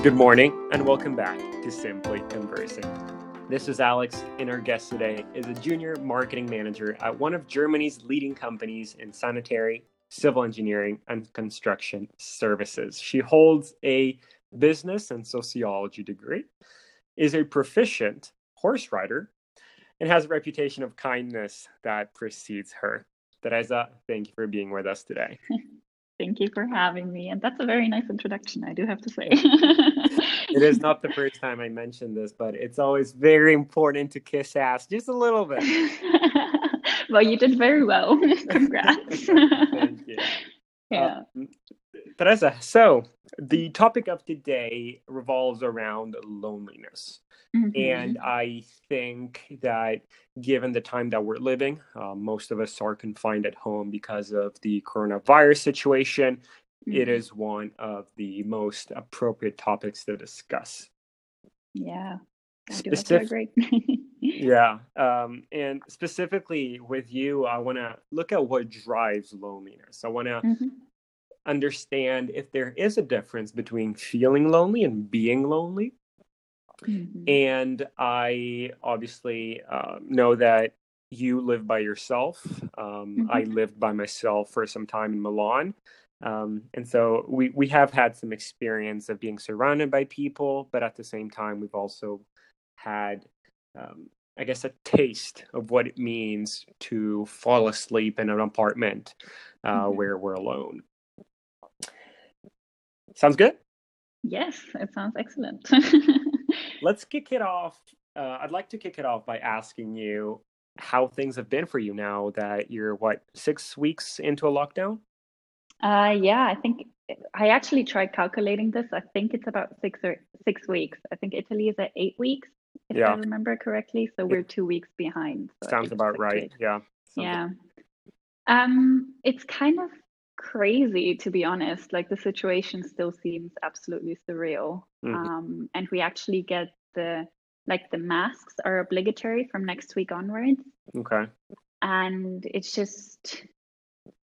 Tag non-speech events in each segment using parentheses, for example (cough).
Good morning and welcome back to Simply Conversing. This is Alex, and our guest today is a junior marketing manager at one of Germany's leading companies in sanitary, civil engineering, and construction services. She holds a business and sociology degree, is a proficient horse rider, and has a reputation of kindness that precedes her. Teresa, thank you for being with us today. (laughs) Thank you for having me. And that's a very nice introduction, I do have to say. (laughs) it is not the first time I mentioned this, but it's always very important to kiss ass just a little bit. (laughs) well, you did very well. (laughs) Congrats. Thank you. Yeah. Um, Teresa, so the topic of today revolves around loneliness. Mm-hmm. And I think that given the time that we're living, uh, most of us are confined at home because of the coronavirus situation. Mm-hmm. It is one of the most appropriate topics to discuss. Yeah, Specific- (laughs) yeah, um, and specifically with you, I want to look at what drives loneliness. I want to mm-hmm. Understand if there is a difference between feeling lonely and being lonely. Mm-hmm. And I obviously uh, know that you live by yourself. Um, mm-hmm. I lived by myself for some time in Milan. Um, and so we, we have had some experience of being surrounded by people, but at the same time, we've also had, um, I guess, a taste of what it means to fall asleep in an apartment uh, mm-hmm. where we're alone. Sounds good? Yes, it sounds excellent. (laughs) Let's kick it off. Uh, I'd like to kick it off by asking you how things have been for you now that you're what six weeks into a lockdown. Uh, yeah, I think I actually tried calculating this. I think it's about six or six weeks. I think Italy is at eight weeks, if yeah. I remember correctly. So we're two weeks behind. So Sounds about right. Yeah. Sounds yeah. Um, it's kind of crazy to be honest. Like the situation still seems absolutely surreal. Mm-hmm. Um, and we actually get the like the masks are obligatory from next week onwards. Okay. And it's just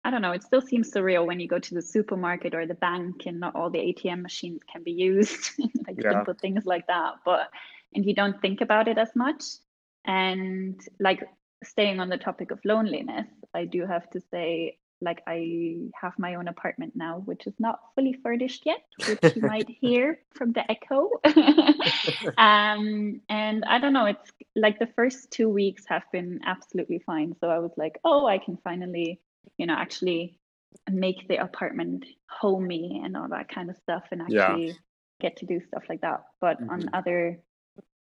I don't know, it still seems surreal when you go to the supermarket or the bank and not all the ATM machines can be used, (laughs) like yeah. simple things like that. But and you don't think about it as much. And like staying on the topic of loneliness, I do have to say like I have my own apartment now, which is not fully furnished yet, which you might (laughs) hear from the echo. (laughs) um, and I don't know, it's like the first two weeks have been absolutely fine. So I was like, oh, I can finally, you know, actually make the apartment homey and all that kind of stuff and actually yeah. get to do stuff like that. But mm-hmm. on other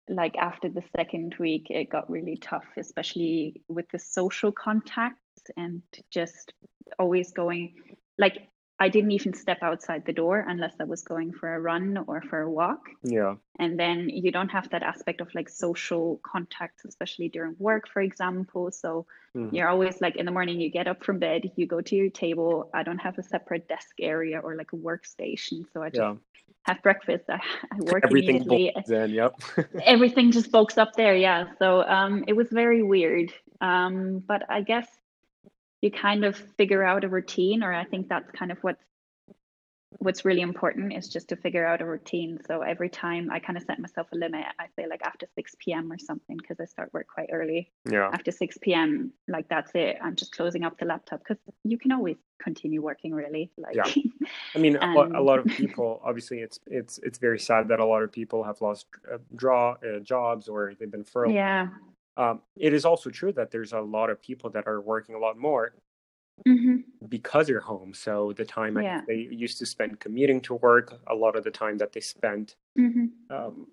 like after the second week it got really tough especially with the social contacts and just always going like I didn't even step outside the door unless I was going for a run or for a walk. Yeah. And then you don't have that aspect of like social contacts, especially during work, for example. So mm-hmm. you're always like in the morning, you get up from bed, you go to your table. I don't have a separate desk area or like a workstation. So I just yeah. have breakfast. (laughs) I, I work Everything immediately. Then, yep. (laughs) Everything just bulks up there. Yeah. So um, it was very weird. Um, but I guess you kind of figure out a routine or i think that's kind of what's what's really important is just to figure out a routine. So every time i kind of set myself a limit i say like after 6 p.m or something because i start work quite early. Yeah. After 6 p.m like that's it. I'm just closing up the laptop because you can always continue working really like yeah. (laughs) I mean and... a, lot of (laughs) people obviously it's it's it's very sad that a lot of people have lost uh, draw uh, jobs or they've been furloughed. Yeah um, it is also true that there's a lot of people that are working a lot more mm-hmm. because you're home. So the time yeah. they used to spend commuting to work, a lot of the time that they spent, mm-hmm. um,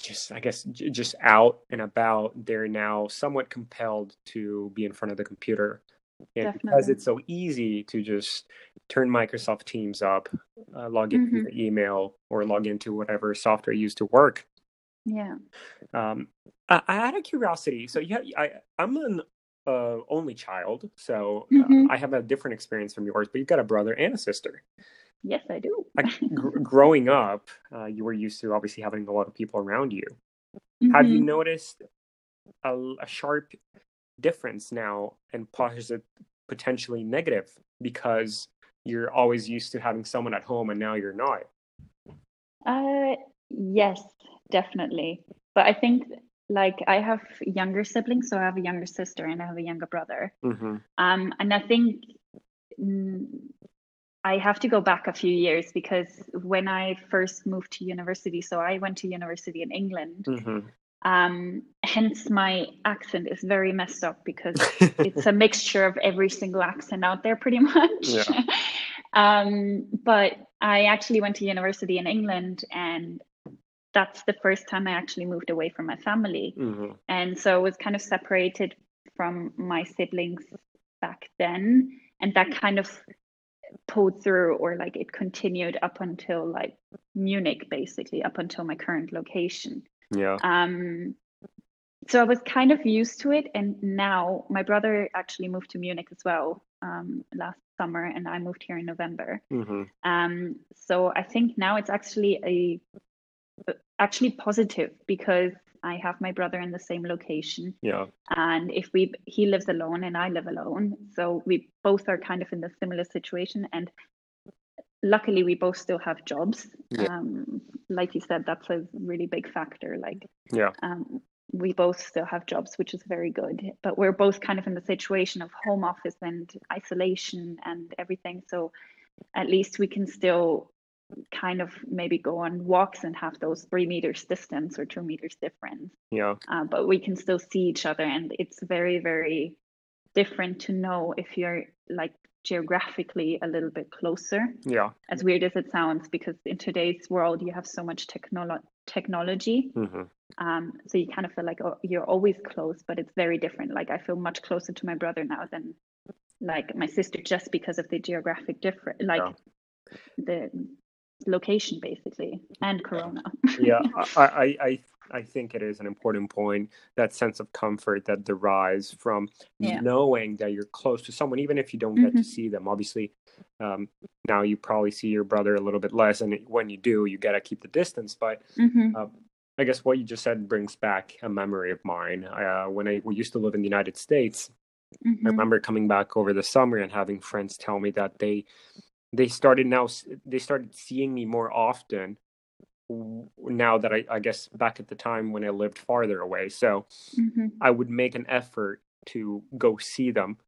just I guess j- just out and about, they're now somewhat compelled to be in front of the computer. And Definitely. because it's so easy to just turn Microsoft Teams up, uh, log into mm-hmm. your email, or log into whatever software you use to work, yeah. Um, I, I had a curiosity. So yeah, I I'm an uh, only child, so uh, mm-hmm. I have a different experience from yours. But you've got a brother and a sister. Yes, I do. (laughs) gr- growing up, uh, you were used to obviously having a lot of people around you. Mm-hmm. Have you mm-hmm. noticed a, a sharp difference now, and positive, potentially negative, because you're always used to having someone at home, and now you're not? Uh, yes, definitely. But I think like I have younger siblings, so I have a younger sister and I have a younger brother. Mm-hmm. Um, and I think mm, I have to go back a few years because when I first moved to university, so I went to university in England. Mm-hmm. Um, hence, my accent is very messed up because (laughs) it's a mixture of every single accent out there, pretty (laughs) much. Yeah. (laughs) um, but I actually went to university in England, and that's the first time I actually moved away from my family. Mm-hmm. And so I was kind of separated from my siblings back then. And that kind of pulled through or like it continued up until like Munich basically up until my current location. Yeah. Um so I was kind of used to it and now my brother actually moved to Munich as well um last summer and I moved here in November. Mm-hmm. Um so I think now it's actually a actually positive because I have my brother in the same location. Yeah. And if we he lives alone and I live alone, so we both are kind of in the similar situation and luckily we both still have jobs. Yeah. Um like you said that's a really big factor like Yeah. Um we both still have jobs, which is very good. But we're both kind of in the situation of home office and isolation and everything. So at least we can still kind of maybe go on walks and have those three meters distance or two meters difference. Yeah. Uh, but we can still see each other, and it's very, very different to know if you're like geographically a little bit closer. Yeah. As weird as it sounds, because in today's world you have so much technolo- technology. Mm-hmm. Um, so you kind of feel like oh, you're always close, but it's very different. Like I feel much closer to my brother now than like my sister just because of the geographic difference like yeah. the location basically and corona yeah (laughs) I, I i think it is an important point that sense of comfort that derives from yeah. knowing that you're close to someone even if you don't get mm-hmm. to see them obviously um, now you probably see your brother a little bit less and when you do you got to keep the distance but mm-hmm. uh, i guess what you just said brings back a memory of mine uh, when i we used to live in the united states Mm-hmm. I remember coming back over the summer and having friends tell me that they they started now they started seeing me more often now that I, I guess back at the time when I lived farther away. So mm-hmm. I would make an effort to go see them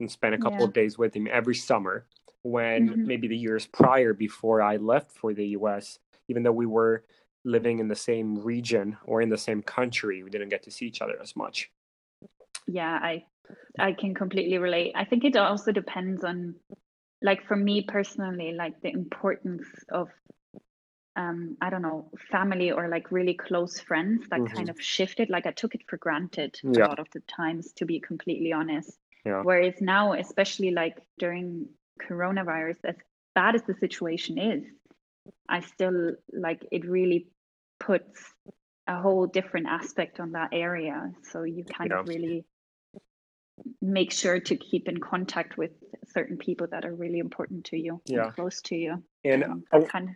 and spend a couple yeah. of days with them every summer when mm-hmm. maybe the years prior before I left for the US, even though we were living in the same region or in the same country, we didn't get to see each other as much. Yeah, I I can completely relate. I think it also depends on like for me personally like the importance of um i don't know family or like really close friends that mm-hmm. kind of shifted like i took it for granted yeah. a lot of the times to be completely honest yeah. whereas now especially like during coronavirus as bad as the situation is i still like it really puts a whole different aspect on that area so you kind yeah. of really make sure to keep in contact with certain people that are really important to you yeah. close to you. And um, I, kind of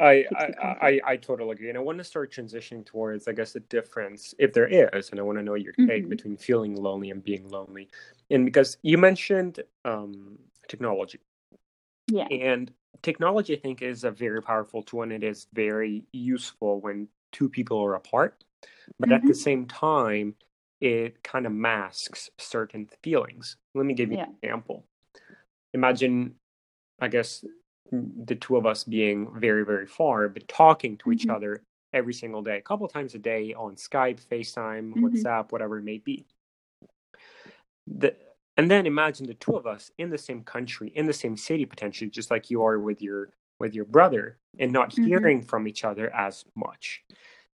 I, I, I, I totally agree. And i want to start transitioning towards i guess the difference if there is and i want to know your take mm-hmm. between feeling lonely and being lonely. And because you mentioned um, technology. Yeah. And technology i think is a very powerful tool and it is very useful when two people are apart. But mm-hmm. at the mm-hmm. same time it kind of masks certain feelings. Let me give you yeah. an example. Imagine, I guess, the two of us being very, very far, but talking to mm-hmm. each other every single day, a couple times a day on Skype, FaceTime, mm-hmm. WhatsApp, whatever it may be. The, and then imagine the two of us in the same country, in the same city, potentially, just like you are with your with your brother, and not mm-hmm. hearing from each other as much.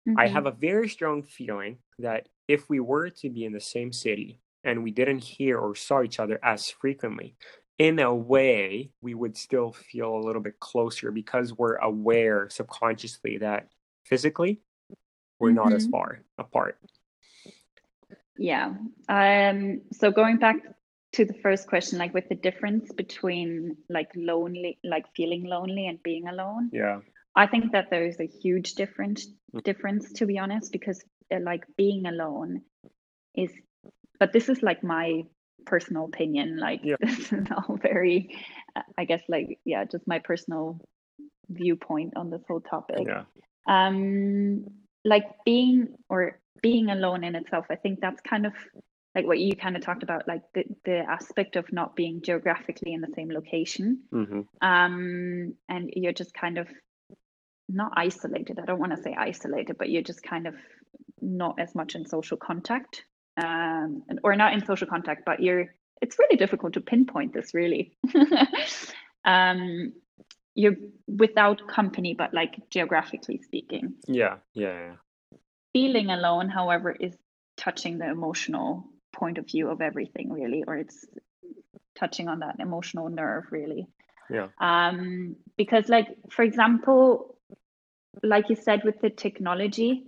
Mm-hmm. I have a very strong feeling that if we were to be in the same city and we didn't hear or saw each other as frequently, in a way, we would still feel a little bit closer because we're aware subconsciously that physically we're mm-hmm. not as mm-hmm. far apart. Yeah. Um, so going back to the first question, like with the difference between like lonely, like feeling lonely and being alone. Yeah. I think that there is a huge difference mm. difference to be honest because like being alone is but this is like my personal opinion like yeah. (laughs) this is all very I guess like yeah just my personal viewpoint on this whole topic. Yeah. um like being or being alone in itself i think that's kind of like what you kind of talked about like the, the aspect of not being geographically in the same location mm-hmm. um and you're just kind of not isolated. I don't want to say isolated but you're just kind of not as much in social contact um or not in social contact but you're it's really difficult to pinpoint this really. (laughs) Um you're without company but like geographically speaking. Yeah yeah, yeah. feeling alone however is touching the emotional point of view of everything really or it's touching on that emotional nerve really. Yeah. Um because like for example like you said with the technology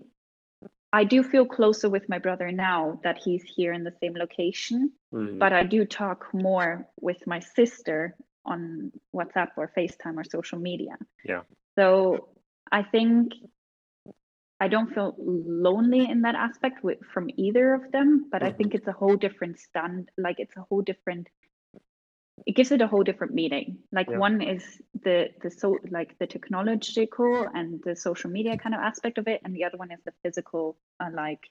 i do feel closer with my brother now that he's here in the same location mm-hmm. but i do talk more with my sister on whatsapp or facetime or social media yeah so i think I don't feel lonely in that aspect with, from either of them, but mm-hmm. I think it's a whole different stand. Like it's a whole different. It gives it a whole different meaning. Like yeah. one is the the so like the technological and the social media kind of aspect of it, and the other one is the physical. Uh, like,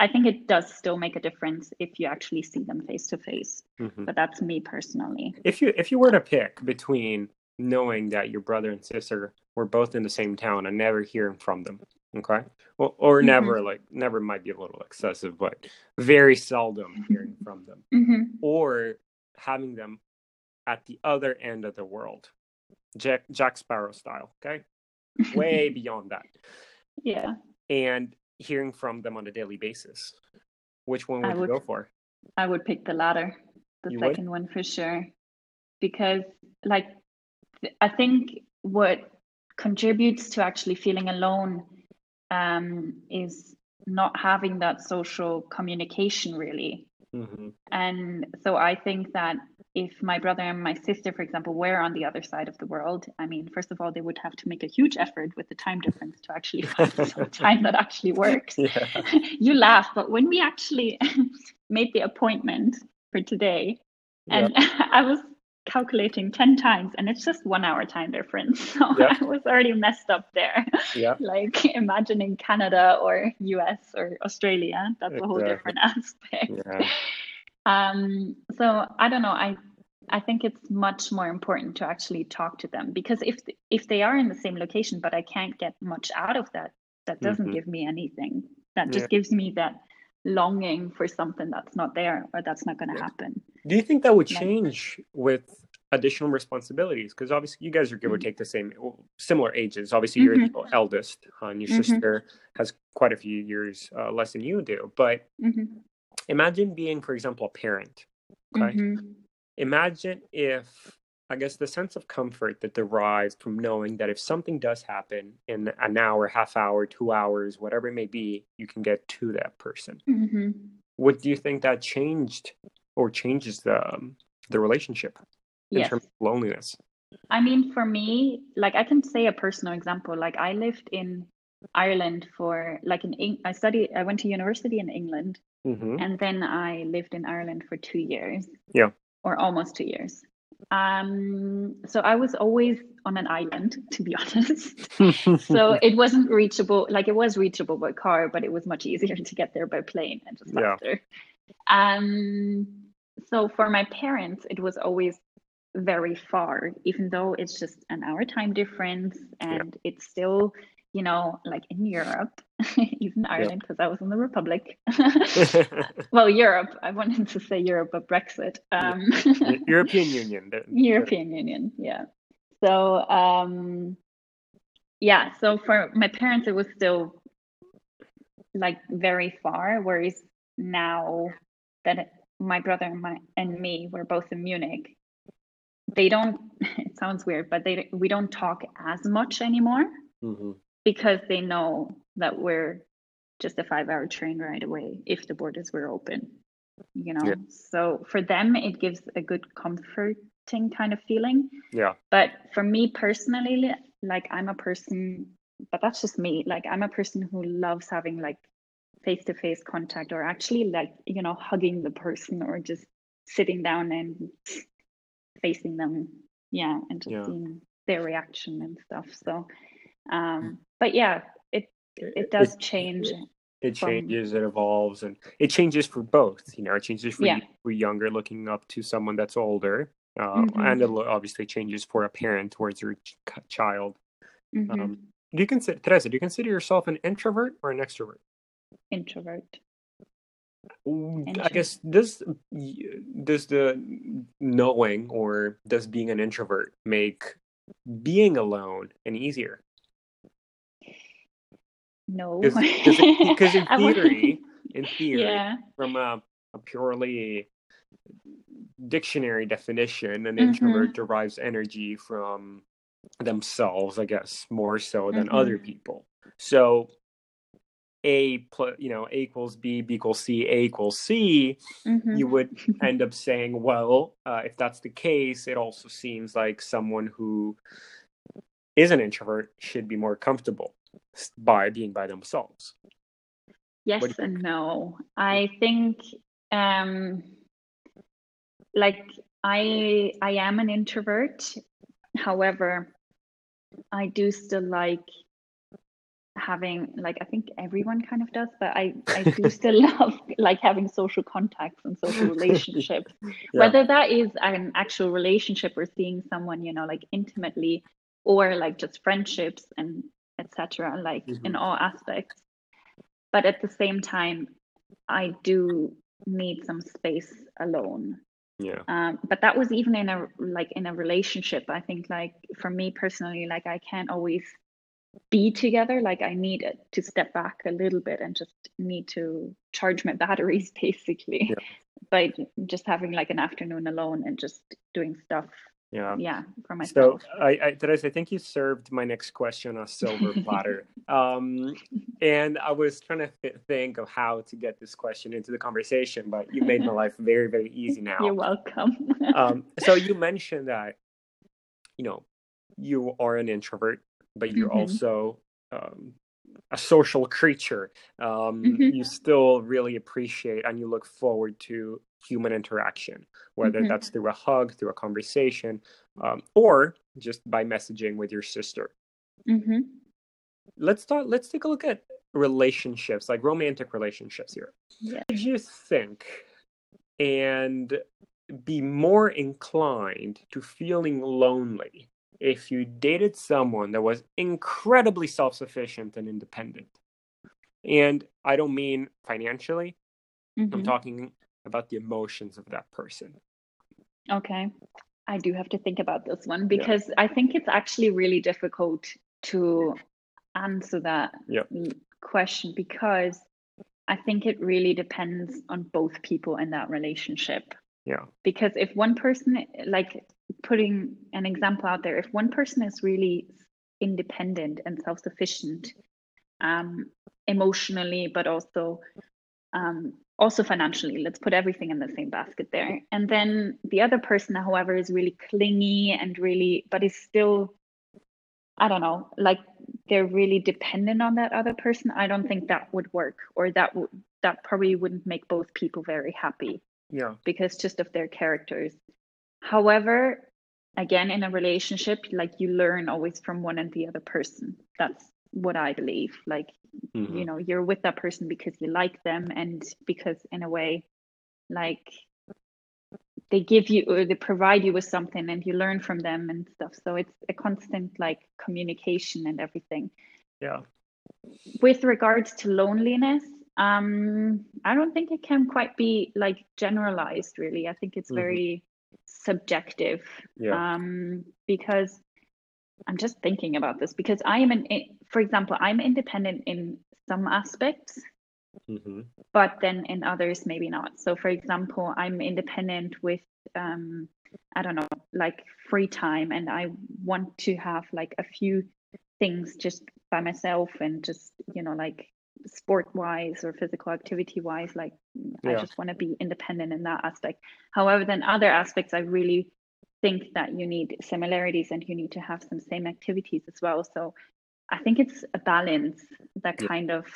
I think it does still make a difference if you actually see them face to face. Mm-hmm. But that's me personally. If you if you were to pick between knowing that your brother and sister were both in the same town and never hearing from them Okay. Well, or mm-hmm. never, like, never might be a little excessive, but very seldom hearing from them. Mm-hmm. Or having them at the other end of the world, Jack, Jack Sparrow style. Okay. (laughs) Way beyond that. Yeah. And hearing from them on a daily basis. Which one would, would you go for? I would pick the latter, the you second would? one for sure. Because, like, I think what contributes to actually feeling alone um, is not having that social communication really. Mm-hmm. And so I think that if my brother and my sister, for example, were on the other side of the world, I mean, first of all, they would have to make a huge effort with the time difference to actually (laughs) find some time that actually works. Yeah. (laughs) you laugh, but when we actually (laughs) made the appointment for today, and I was calculating 10 times and it's just one hour time difference so yeah. i was already messed up there yeah like imagining canada or us or australia that's exactly. a whole different aspect yeah. um so i don't know i i think it's much more important to actually talk to them because if if they are in the same location but i can't get much out of that that doesn't mm-hmm. give me anything that just yeah. gives me that longing for something that's not there or that's not going to happen. Do you think that would change with additional responsibilities? Because obviously you guys are give or mm-hmm. take the same, similar ages. Obviously you're mm-hmm. the eldest, uh, and your mm-hmm. sister has quite a few years uh, less than you do. But mm-hmm. imagine being, for example, a parent. Okay. Imagine if I guess the sense of comfort that derives from knowing that if something does happen in an hour, half hour, two hours, whatever it may be, you can get to that person. Mm-hmm. What do you think that changed or changes the um, the relationship in yes. terms of loneliness? I mean, for me, like I can say a personal example. Like I lived in Ireland for like in I studied. I went to university in England, mm-hmm. and then I lived in Ireland for two years. Yeah, or almost two years. Um, so I was always on an island, (laughs) to be honest. so (laughs) it wasn't reachable. Like it was reachable by car, but it was much easier (laughs) to get there by plane and just yeah. Um, so for my parents, it was always very far, even though it's just an hour time difference, and yeah. it's still you know, like in Europe, (laughs) even Ireland, because I was in the Republic. (laughs) (laughs) well, Europe. I wanted to say Europe, but Brexit. Um, European Union. European Union, yeah. So, um, yeah. So for my parents, it was still like very far. Whereas now that my brother and my and me were both in Munich, they don't. It sounds weird, but they we don't talk as much anymore. Mm-hmm because they know that we're just a five hour train ride away if the borders were open you know? Yeah. so for them it gives a good comforting kind of feeling. Yeah. But for me personally like i'm a person but that's just me like i'm a person who loves having like face to face contact or actually like you know hugging the person or just sitting down and facing them. Yeah and just yeah. seeing their reaction and stuff. So um but yeah, it it does it, change. It, changes, it evolves, and it changes for both. You know, it changes for, yeah. for younger looking up to someone that's older, uh, mm-hmm. and it obviously changes for a parent towards your ch- child. Mm-hmm. Um, do you consider Teresa? Do you consider yourself an introvert or an extrovert? Introvert. I guess does does the knowing or does being an introvert make being alone any easier? No, because in (laughs) theory, in theory, yeah. from a, a, purely dictionary definition, an mm-hmm. introvert derives energy from themselves, I guess, more so than mm-hmm. other people. So a plus you know a equals b b equals c a equals c mm-hmm. you would (laughs) end up saying well uh, if that's the case it also seems like someone who is an introvert should be more comfortable by being by themselves. Yes and no. I think um like i i am an introvert. However i do still like having like i think everyone kind of does but i i do (laughs) still love like having social contacts and social (laughs) relationships. Yeah. whether that is an actual relationship or seeing someone you know like intimately or like just friendships and etc like mm-hmm. in all aspects. But at the same time i do need some space alone. Yeah. Um, but that was even in a like in a relationship. I think like for me personally like i can't always be together. Like i need it to step back a little bit and just need to charge my (laughs) batteries basically. Yeah. by just having like an afternoon alone and just doing stuff yeah yeah for myself so i i Teresa, i think you served my next question on a silver platter (laughs) um and i was trying to think of how to get this question into the conversation but you made my life very very easy now you're welcome (laughs) um so you mentioned that you know you are an introvert but you're mm-hmm. also um, a social creature. Um, mm-hmm. You still really appreciate and you look forward to human interaction, whether mm-hmm. that's through a hug, through a conversation, um, or just by messaging with your sister. Mm-hmm. Let's start. Let's take a look at relationships, like romantic relationships here. Yeah. Did you think and be more inclined to feeling lonely if you dated someone that was incredibly self sufficient and independent. And I don't mean financially, mm-hmm. I'm talking about the emotions of that person. Okay. I do have to think about this one because yeah. I think it's actually really difficult to answer that yeah. question because I think it really depends on both people in that relationship. Yeah. Because if one person, like putting an example out there, if one person is really independent and self sufficient, um, emotionally, but also um, also financially, let's put everything in the same basket there. And then the other person, however, is really clingy and really, but is still, I don't know, like they're really dependent on that other person. I don't think that would work, or that would that probably wouldn't make both people very happy. Yeah. Because just of their characters. However, again, in a relationship, like you learn always from one and the other person. That's what I believe. Like, mm-hmm. you know, you're with that person because you like them and because, in a way, like they give you or they provide you with something and you learn from them and stuff. So it's a constant like communication and everything. Yeah. With regards to loneliness, um, I don't think it can quite be like generalized, really. I think it's mm-hmm. very subjective. Yeah. Um, because I'm just thinking about this because I am an, for example, I'm independent in some aspects, mm-hmm. but then in others maybe not. So, for example, I'm independent with, um, I don't know, like free time, and I want to have like a few things just by myself and just you know like sport wise or physical activity wise like yeah. i just want to be independent in that aspect however then other aspects i really think that you need similarities and you need to have some same activities as well. So i think it's a balance that kind of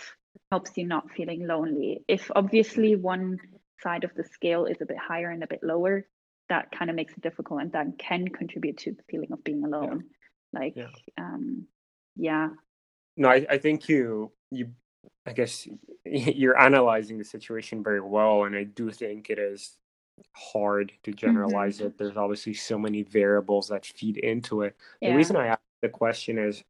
helps you not feeling lonely. If obviously one side of the scale is a bit higher and a bit lower that kind of makes it difficult and that can contribute to the feeling of being alone. Yeah. like um yeah. No I, I think you you I guess (laughs) you're analyzing the situation very well, and I do think it is hard to generalize mm-hmm. it. There's obviously so many variables that feed into it. Yeah. The reason I ask the question is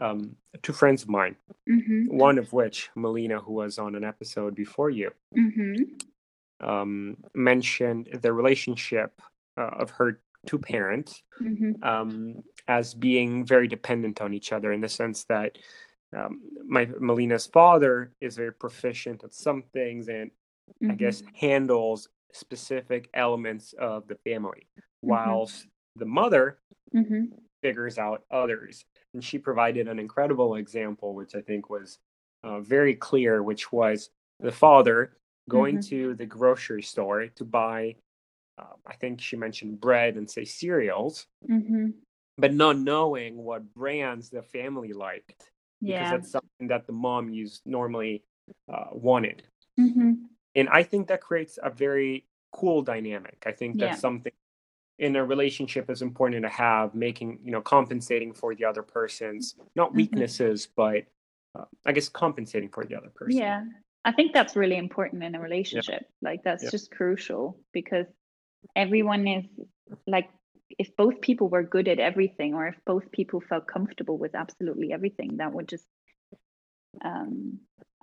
um, two friends of mine, mm-hmm. one of which, Melina, who was on an episode before you, mm-hmm. um, mentioned the relationship uh, of her two parents mm-hmm. um, as being very dependent on each other in the sense that um, my Melina's father is very proficient at some things and I guess mm-hmm. handles specific elements of the family, mm-hmm. whilst the mother mm-hmm. figures out others. And she provided an incredible example, which I think was uh, very clear, which was the father going mm-hmm. to the grocery store to buy, uh, I think she mentioned bread and say cereals, mm-hmm. but not knowing what brands the family liked. Yeah. Because that's something that the mom used normally uh, wanted. And i think that creates a very cool dynamic i think that's yeah. something in a relationship is important to have making you know compensating for the other person's not mm-hmm. weaknesses mm-hmm. but uh, i guess compensating for the other person yeah i think that's really important in a relationship yeah. like that's yeah. just crucial because everyone is like if both people were good at everything or if both people felt comfortable with absolutely everything that would just um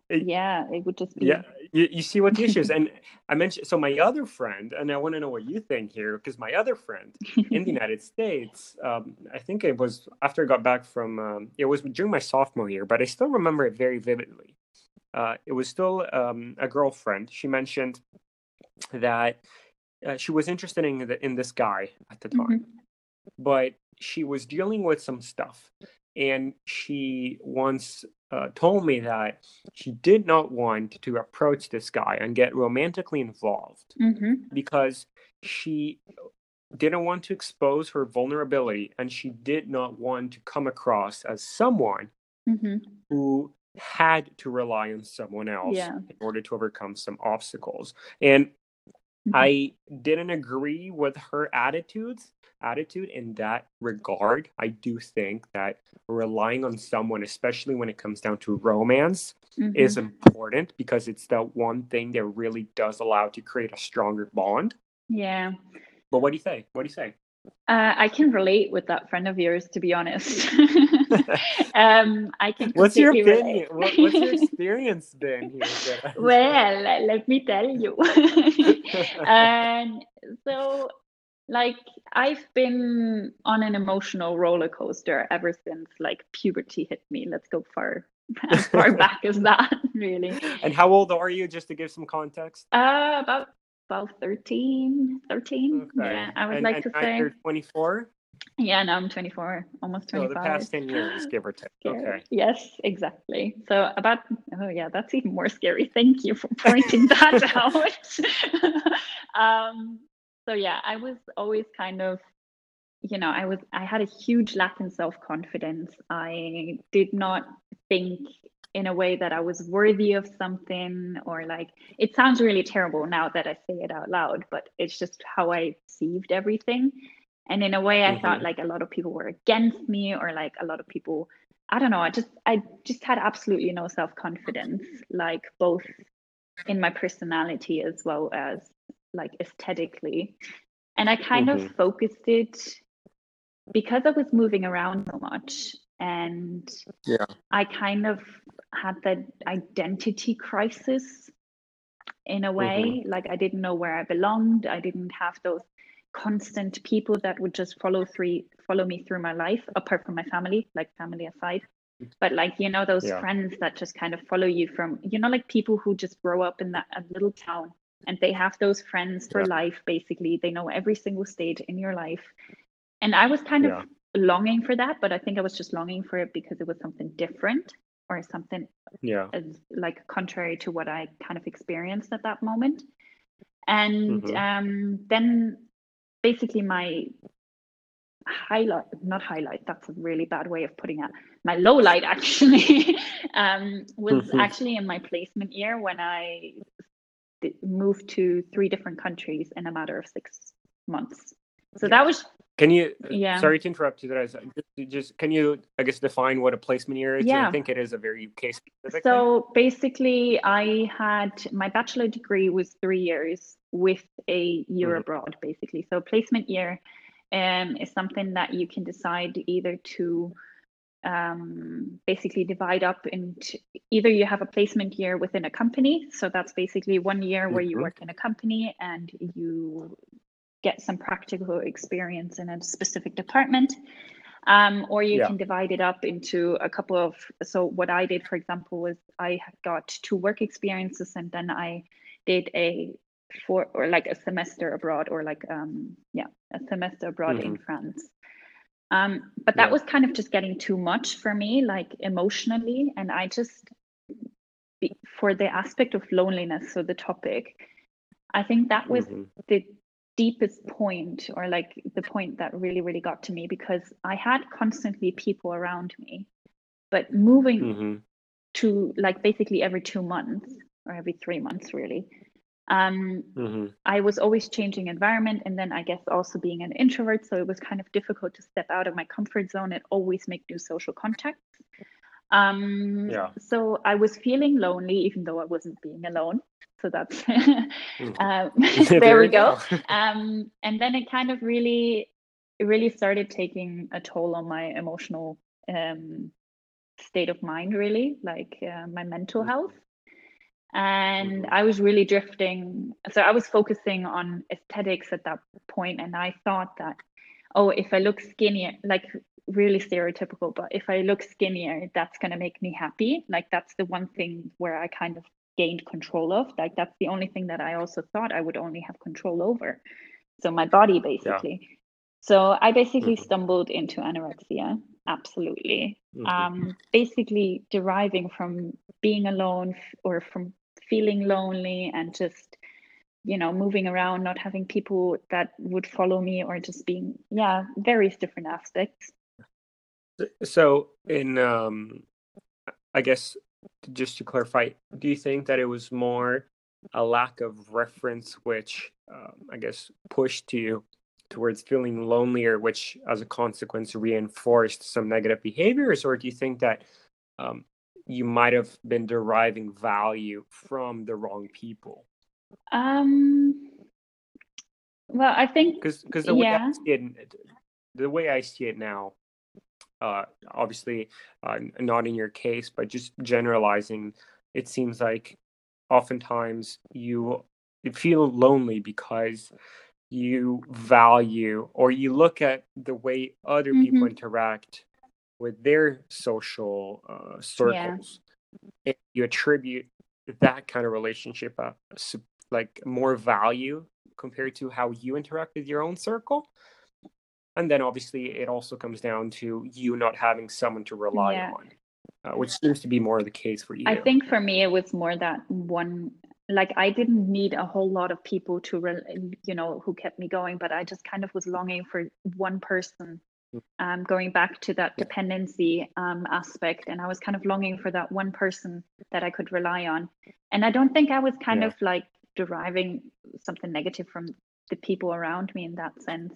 it, yeah it would just be yeah you, you see what the issue is. (laughs) And i mentioned so my other friend and i want to know what you think here because my other friend in the (laughs) united states um, i think it was after i got back from um, it was during my sophomore year but i still remember it very vividly. Uh, it was still um, a girlfriend. She mentioned that uh, she was interested in, the, in this guy at the time mm-hmm. but she was dealing with some stuff and she once uh, told me that she did not want to approach this guy and get romantically involved mm-hmm. because she didn't want to expose her vulnerability and she did not want to come across as someone mm-hmm. who had to rely on someone else yeah. in order to overcome some obstacles and mm-hmm. i didn't agree with her attitudes attitude in that regard. I do think that relying on someone, especially when it comes down to romance, mm-hmm. is important because it's the one thing that really does allow to create a stronger bond. Yeah. But what do you say? What do you say? Uh, I can relate with that friend of yours, to be honest. (laughs) (laughs) um, I can. What's your opinion? What, what's your (laughs) experience been here? well, let me tell you. and so like I've been on an emotional roller coaster ever since like puberty hit me. Let's go far as far back as that, really. And how old are you, just to give some context? Uh, about about 13, 13. Okay. Yeah, I would and, like and to say. You're 24? Yeah, no, I'm 24, almost 25. So the past 10 years, (gasps) give or take. Okay. Yes, exactly. So about, oh yeah, that's even more scary. Thank you for pointing that (laughs) out. (laughs) um, so yeah i was always kind of you know i was i had a huge lack in self-confidence i did not think in a way that i was worthy of something or like it sounds really terrible now that i say it out loud but it's just how i perceived everything and in a way i mm-hmm. thought like a lot of people were against me or like a lot of people i don't know i just i just had absolutely no self-confidence like both in my personality as well as like aesthetically and i kind mm-hmm. of focused it because i was moving around so much and yeah i kind of had that identity crisis in a way mm-hmm. like i didn't know where i belonged i didn't have those constant people that would just follow through follow me through my life apart from my family like family aside but like you know those yeah. friends that just kind of follow you from you know like people who just grow up in that a little town and they have those friends for yeah. life basically they know every single stage in your life and i was kind yeah. of longing for that but i think i was just longing for it because it was something different or something yeah as like contrary to what i kind of experienced at that moment and mm-hmm. um then basically my highlight not highlight that's a really bad way of putting it my low light (laughs) actually um was mm-hmm. actually in my placement year when i moved to three different countries in a matter of six months. So that was Can you? Yeah. Sorry to interrupt you. That I just, just can you, I guess, define what a placement year is? Yeah. I think it is a very case specific. So thing. basically, I had my bachelor degree was three years with a year mm-hmm. abroad, basically. So placement year um, is something that you can decide either to um, basically divide up into either you have a placement year within a company. So that's basically one year where you mm-hmm. work in a company and you get some practical experience in a specific department. Um, or you yeah. can divide it up into a couple of. So, what I did, for example, was I got two work experiences and then I did a four or like a semester abroad or like, um, yeah, a semester abroad mm-hmm. in France. Um, but that yeah. was kind of just getting too much for me, like emotionally. And I just, for the aspect of loneliness, so the topic, I think that was mm-hmm. the deepest point or like the point that really really got to me because i had constantly people around me but moving mm-hmm. to like basically every two months or every three months really um mm-hmm. i was always changing environment and then i guess also being an introvert so it was kind of difficult to step out of my comfort zone and always make new social contacts um yeah. so i was feeling lonely even though i wasn't being alone so that's um, (laughs) (laughs) (laughs) there, there we go. um, and then it kind of really, really started taking a toll on my emotional um, state of mind, really, like uh, my mental mm-hmm. health. And mm-hmm. I was really drifting. So I was focusing on aesthetics at that point, and I thought that, oh, if I look skinnier, like really stereotypical, but if I look skinnier, that's going to make me happy. Like that's the one thing where I kind of gained control of. Like that's the only thing that I also thought I would only have control over. So my body basically. Yeah. So I basically mm-hmm. stumbled into anorexia. Absolutely. Mm-hmm. Um, basically deriving from being alone or from feeling lonely and just you know moving around not having people that would follow me or just being yeah various different aspects so in um i guess just to clarify, do you think that it was more a lack of reference, which um, I guess pushed you towards feeling lonelier, which as a consequence reinforced some negative behaviors, or do you think that um, you might have been deriving value from the wrong people? Um. Well, I think because because the yeah. way I see it, the way I see it now, uh, obviously uh, not in your case, but just generalizing, it seems like oftentimes you feel lonely because you value or you look at the way other mm-hmm. people interact with their social uh, circles yeah. and you attribute that kind of relationship uh, like more value compared to how you interact with your own circle and then obviously it also comes down to you not having someone to rely yeah. on uh, which seems to be more the case for you i think for me it was more that one like i didn't need a whole lot of people to re- you know who kept me going but i just kind of was longing for one person hmm. um, going back to that dependency um, aspect and i was kind of longing for that one person that i could rely on and i don't think i was kind yeah. of like deriving something negative from the people around me in that sense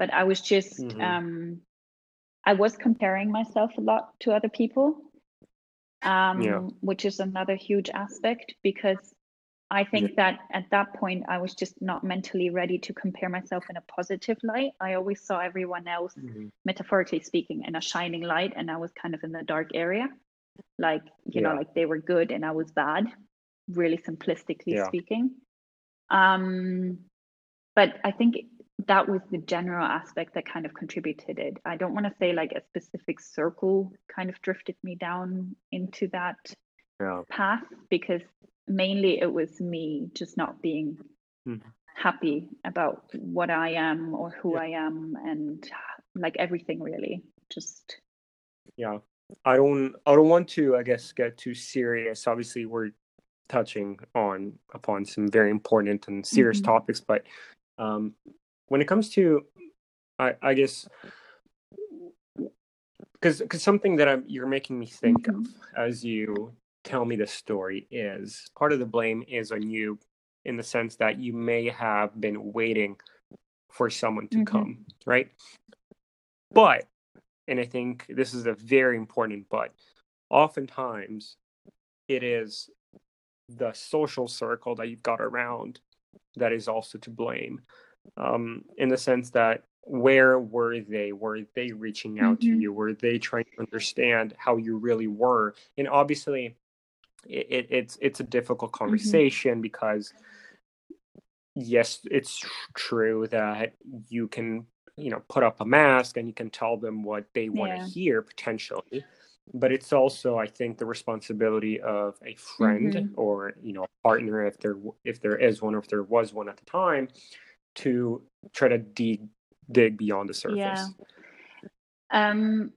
but I was just mm-hmm. um, I was comparing myself a lot to other people, um, yeah. which is another huge aspect because I think yeah. that at that point I was just not mentally ready to compare myself in a positive light. I always saw everyone else, mm-hmm. metaphorically speaking, in a shining light, and I was kind of in the dark area, like you yeah. know, like they were good and I was bad, really simplistically speaking. Um, but I think that was the general aspect that kind of contributed it. I don't want to say like a specific circle kind of drifted me down into that yeah. path because mainly it was me just not being mm-hmm. happy about what I am or who yeah. I am and like everything really. Just yeah. I don't I don't want to I guess get too serious. Obviously we're touching on upon some very important and serious mm-hmm. topics, but um, when it comes to i, I guess because because something that I'm, you're making me think mm-hmm. of as you tell me the story is part of the blame is on you in the sense that you may have been waiting for someone to mm-hmm. come, right? But, and I think this is a very important but, oftentimes it is the social circle that you've got around that is also to blame um, in the sense that where were they were they reaching out mm-hmm. to you were they trying to understand how you really were and obviously it, it, it's it's a difficult mm-hmm. conversation mm-hmm. because yes it's true that you can you know put up a mask and you can tell them what they want to yeah. hear potentially but it's also i think the responsibility of a friend mm-hmm. or you know a partner if there if there is one or if there was one at the time to try to dig dig beyond the surface yeah. um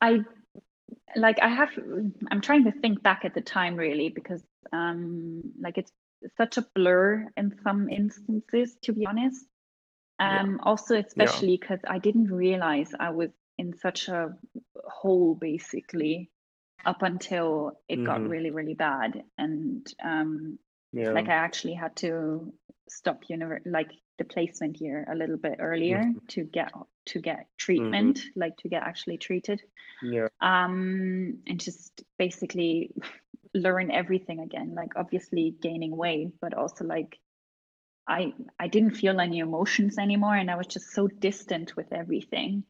i like i have i'm trying to think back at the time really because um like it's such a blur in some instances to be honest um yeah. also especially because yeah. i didn't realize i was in such a hole basically up until it mm-hmm. got really really bad and um yeah. like i actually had to stop univer- like the placement year a little bit earlier mm-hmm. to get to get treatment mm-hmm. like to get actually treated yeah um and just basically (laughs) learn everything again like obviously gaining weight but also like i i didn't feel any emotions anymore and i was just so distant with everything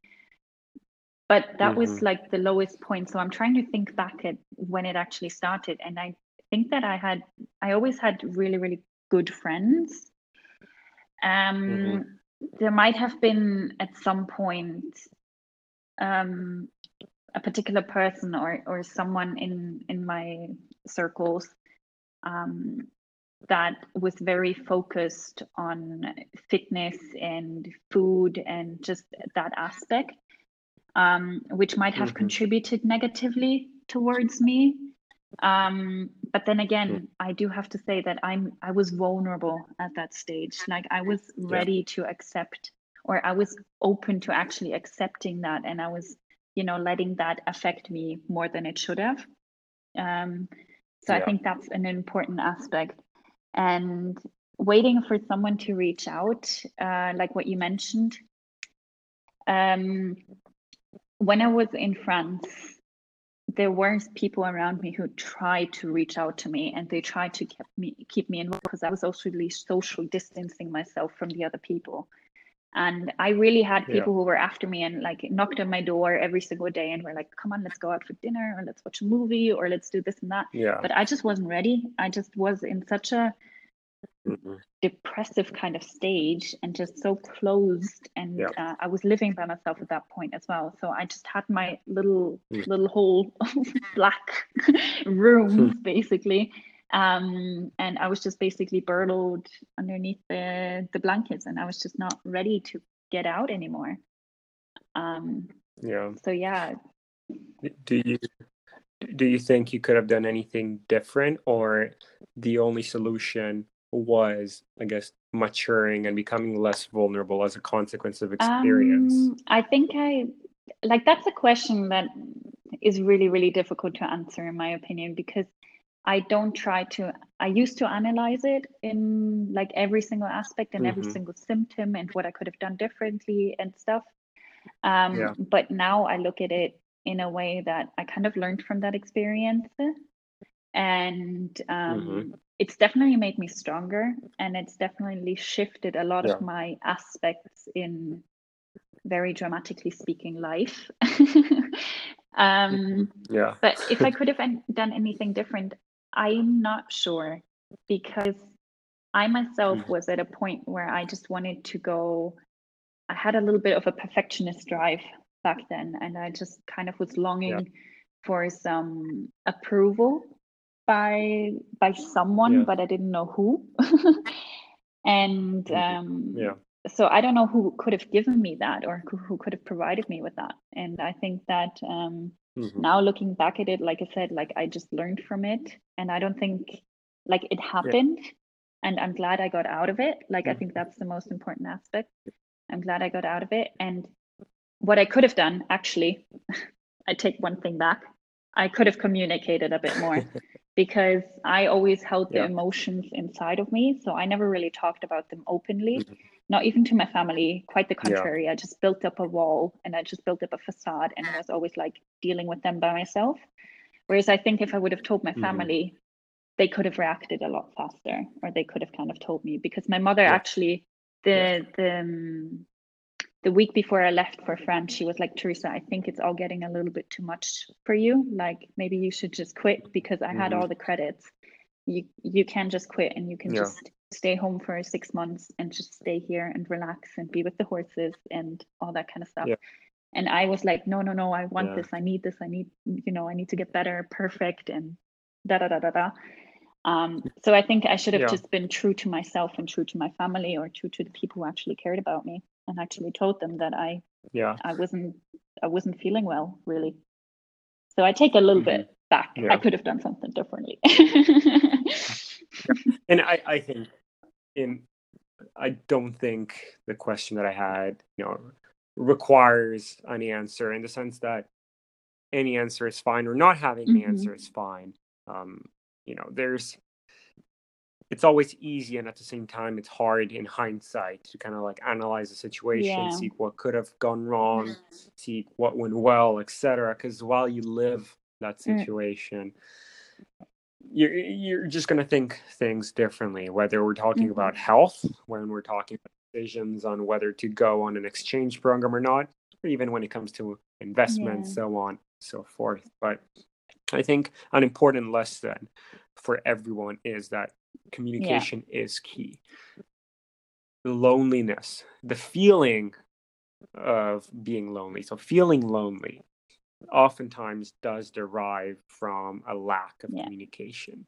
but that mm-hmm. was like the lowest point so i'm trying to think back at when it actually started and i think that i had i always had really really good friends um mm-hmm. there might have been at some point um a particular person or or someone in in my circles um that was very focused on fitness and food and just that aspect um, which might have mm-hmm. contributed negatively towards me. Um, but then again, mm-hmm. I do have to say that I'm I was vulnerable at that stage. Like I was ready yeah. to accept, or I was open to actually accepting that, and I was, you know, letting that affect me more than it should have. Um, so yeah. I think that's an important aspect. And waiting for someone to reach out, uh, like what you mentioned, um, when I was in France, there were people around me who tried to reach out to me and they tried to keep me keep me involved because I was also really social distancing myself from the other people. And I really had people yeah. who were after me and like knocked on my door every single day and were like, come on, let's go out for dinner or let's watch a movie or let's do this and that. Yeah. But I just wasn't ready. I just was in such a mm-hmm. depressive kind of stage and just so closed and yeah. uh, i was living by myself at that point as well so i just had my little mm. little hole (laughs) black (laughs) rooms hmm. basically um, and i was just basically burrowed underneath the the blankets and i was just not ready to get out anymore um, yeah so yeah do you do you think you could have done anything different or the only solution was, I guess, maturing and becoming less vulnerable as a consequence of experience? Um, I think I like that's a question that is really, really difficult to answer, in my opinion, because I don't try to, I used to analyze it in like every single aspect and mm-hmm. every single symptom and what I could have done differently and stuff. Um, yeah. But now I look at it in a way that I kind of learned from that experience. And um, mm-hmm it's definitely made me stronger and it's definitely shifted a lot yeah. of my aspects in very dramatically speaking life (laughs) um yeah but if i (laughs) could have done anything different i'm not sure because i myself mm. was at a point where i just wanted to go i had a little bit of a perfectionist drive back then and i just kind of was longing yeah. for some approval by by someone, yeah. but I didn't know who. (laughs) and mm-hmm. um, yeah. so I don't know who could have given me that or who, who could have provided me with that. And I think that um, mm-hmm. now looking back at it, like I said, like I just learned from it, and I don't think like it happened. Yeah. And I'm glad I got out of it. Like mm-hmm. I think that's the most important aspect. I'm glad I got out of it. And what I could have done, actually, (laughs) I take one thing back. I could have communicated a bit more (laughs) because I always held the emotions inside of me. So I never really talked about them openly. Mm-hmm. not even to my family quite the contrary yeah. i just built up a wall and i just built up a facade and i was always like dealing with them by myself whereas i think if i would have told my mm-hmm. family mm-hmm. they could have reacted a lot faster or they could have kind of told me because my mother yeah. actually the yeah. the um, the week before I left for France, she was like, Teresa, I think it's all getting a little bit too much for you. Like maybe you should just quit because I mm-hmm. had all the credits. You you can just quit and you can yeah. just stay home for six months and just stay here and relax and be with the horses and all that kind of stuff. Yeah. And I was like, no, no, no, I want yeah. this. I need this. I need, you know, I need to get better, perfect, and da da da da da. Um, so I think I should have just been true to myself and true to my family or true to the people who actually cared about me and actually told them that I yeah I wasn't I wasn't feeling well really. So I take a little mm-hmm. bit back. Yeah. I could have done something differently. (laughs) and I, I think in I don't think the question that I had, you know, requires an answer in the sense that any answer is fine or not having mm-hmm. the answer is fine. Um, you know, there's it's always easy and at the same time it's hard in hindsight to kind of like analyze the situation yeah. see what could have gone wrong see what went well etc because while you live that mm. situation mm. you're you're just going to think things differently whether we're talking mm-hmm. about health when we're talking about decisions on whether to go on an exchange program or not or even when it comes to investments yeah. so on so forth but i think an important lesson for everyone is that communication yeah. is key. Loneliness, the feeling of being lonely. So, feeling lonely oftentimes does derive from a lack of yeah. communication.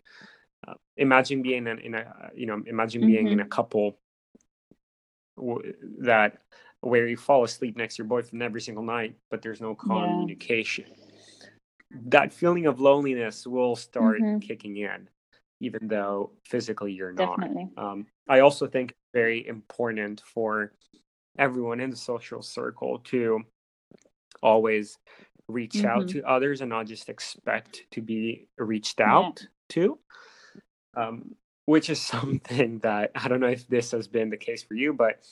Uh, imagine being in, in, a, you know, imagine mm-hmm. being in a mm-hmm. couple w- that where you fall asleep next to your boyfriend every single night, but there's no communication. Yeah. That feeling of loneliness will start mm-hmm. kicking in even though physically you're not. Definitely. Um, I also think very important for everyone in the social circle to always reach mm-hmm. out to others and not just expect to be reached out yeah. to. Um, which is (laughs) something that I don't know if this has been the case for you, but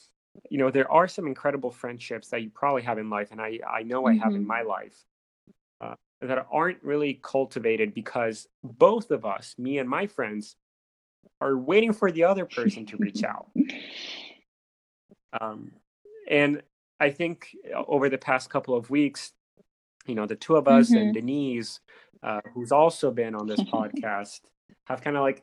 you know there are some incredible friendships that you probably have in life, and I I know I have in mm-hmm. my life that aren't really cultivated because both of us, me and my friends, are waiting for the other person to reach out. (laughs) Um, and I think uh, over the past couple of weeks, you know, the two of us mm-hmm. and Denise, uh, who's also been on this (laughs) podcast, have kind of like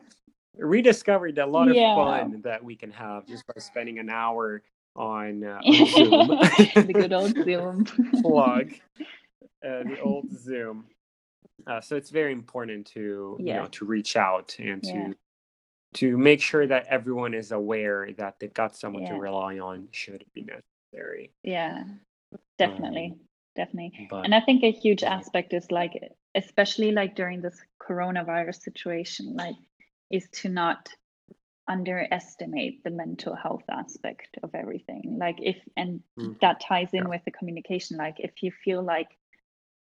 rediscovered a lot of yeah. fun that we can have just by spending an hour on, uh, (laughs) on Zoom. the good old Zoom plug uh, the old (laughs) Zoom. Uh, so it's very important to yeah. you know to reach out and to yeah. to make sure that everyone is aware that they've got someone yeah. to rely on should it be necessary. Yeah, definitely, um, definitely. But, and I think a huge aspect is like, especially like during this coronavirus situation, like, is to not underestimate the mental health aspect of everything like if and mm-hmm. that ties in yeah. with the communication like if you feel like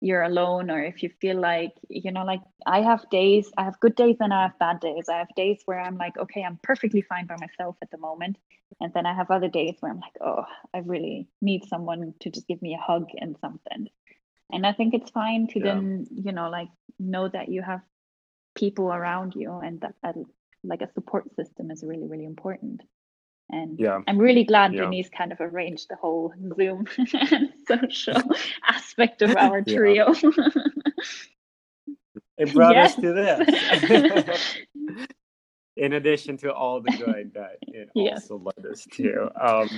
you're alone or if you feel like you know like i have days i have good days and i have bad days. I have days where i'm like okay i'm perfectly fine by myself at the moment. And then i have other days where i'm like oh i really need someone to just give me a hug and something. And i think it's fine to yeah. then you know like know that you have people around you and that, that like a support system is really really important and yeah. I'm really glad yeah. Denise kind of arranged the whole Zoom and (laughs) social (laughs) aspect of our trio. (laughs) it brought yes. us to this. In addition to all the good that it yes. also led us to. Um,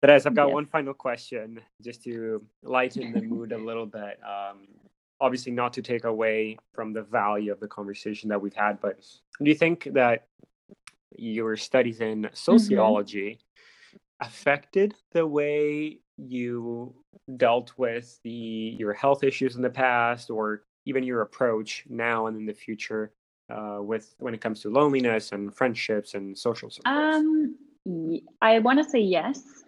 but as I've got yes. one final question, just to lighten the mood a little bit. Um, obviously, not to take away from the value of the conversation that we've had, but do you think that your studies in mm-hmm. sociology mm-hmm. affected the way you dealt with the your health issues in the past or even your approach now and in the future uh, with when it comes to loneliness and friendships and social support? Um, I want to say yes.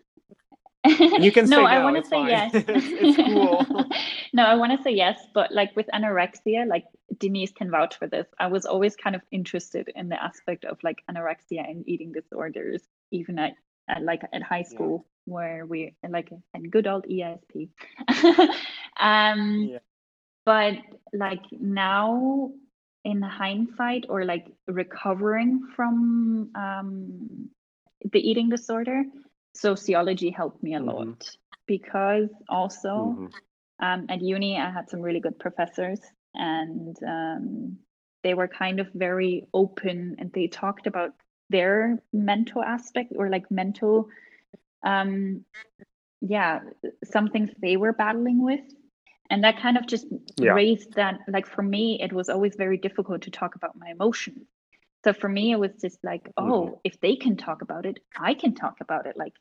You can (laughs) no, no I want to say fine. yes. it's, (laughs) it's cool. (laughs) no, I want to say yes, but like with anorexia, like Denise can vouch for this. I was always kind of interested in the aspect of like anorexia and eating disorders, even at at, like at high school yeah. where we like in good old EISP. um, yeah. But like now in hindsight or like recovering from um, the eating disorder, sociology helped me a mm-hmm. lot because also mm-hmm. um, at uni I had some really good professors and um, they were kind of very open and they talked about their mental aspect or like mental um yeah some things they were battling with and that kind of just yeah. raised that like for me it was always very difficult to talk about my emotions so for me it was just like oh mm-hmm. if they can talk about it i can talk about it like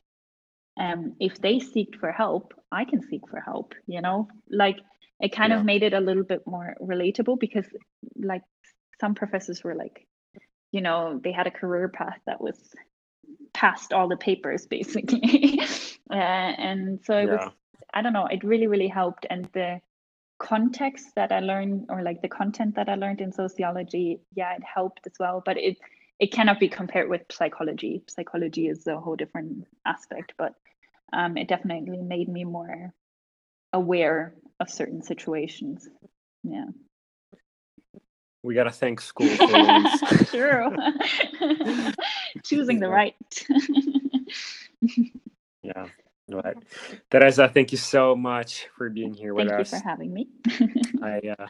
um if they seek for help i can seek for help you know like it kind yeah. of made it a little bit more relatable because like some professors were like you know they had a career path that was past all the papers (laughs) basically uh, and so it yeah. was i don't know it really really helped and the context that i learned or like the content that i learned in sociology yeah it helped as well but it it cannot be compared with psychology psychology is a whole different aspect but um, it definitely made me more aware of certain situations yeah we got to thank school for. (laughs) True. (laughs) (laughs) Choosing the right. yeah. Right. Teresa, thank you so much for being here thank with us. Thank you for having me. I uh,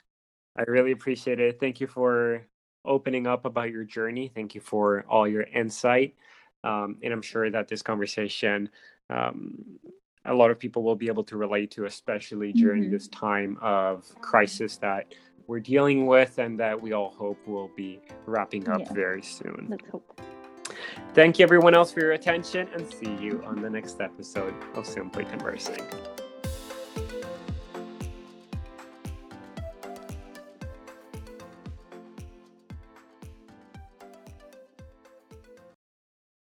I really appreciate it. Thank you for opening up about your journey. Thank you for all your insight. Um, and I'm sure that this conversation, um, a lot of people will be able to relate to, especially during mm-hmm. this time of crisis that we're dealing with and that we all hope will be wrapping up yeah. very soon. Let's hope. Thank you, everyone else, for your attention, and see you on the next episode of Simply Conversing.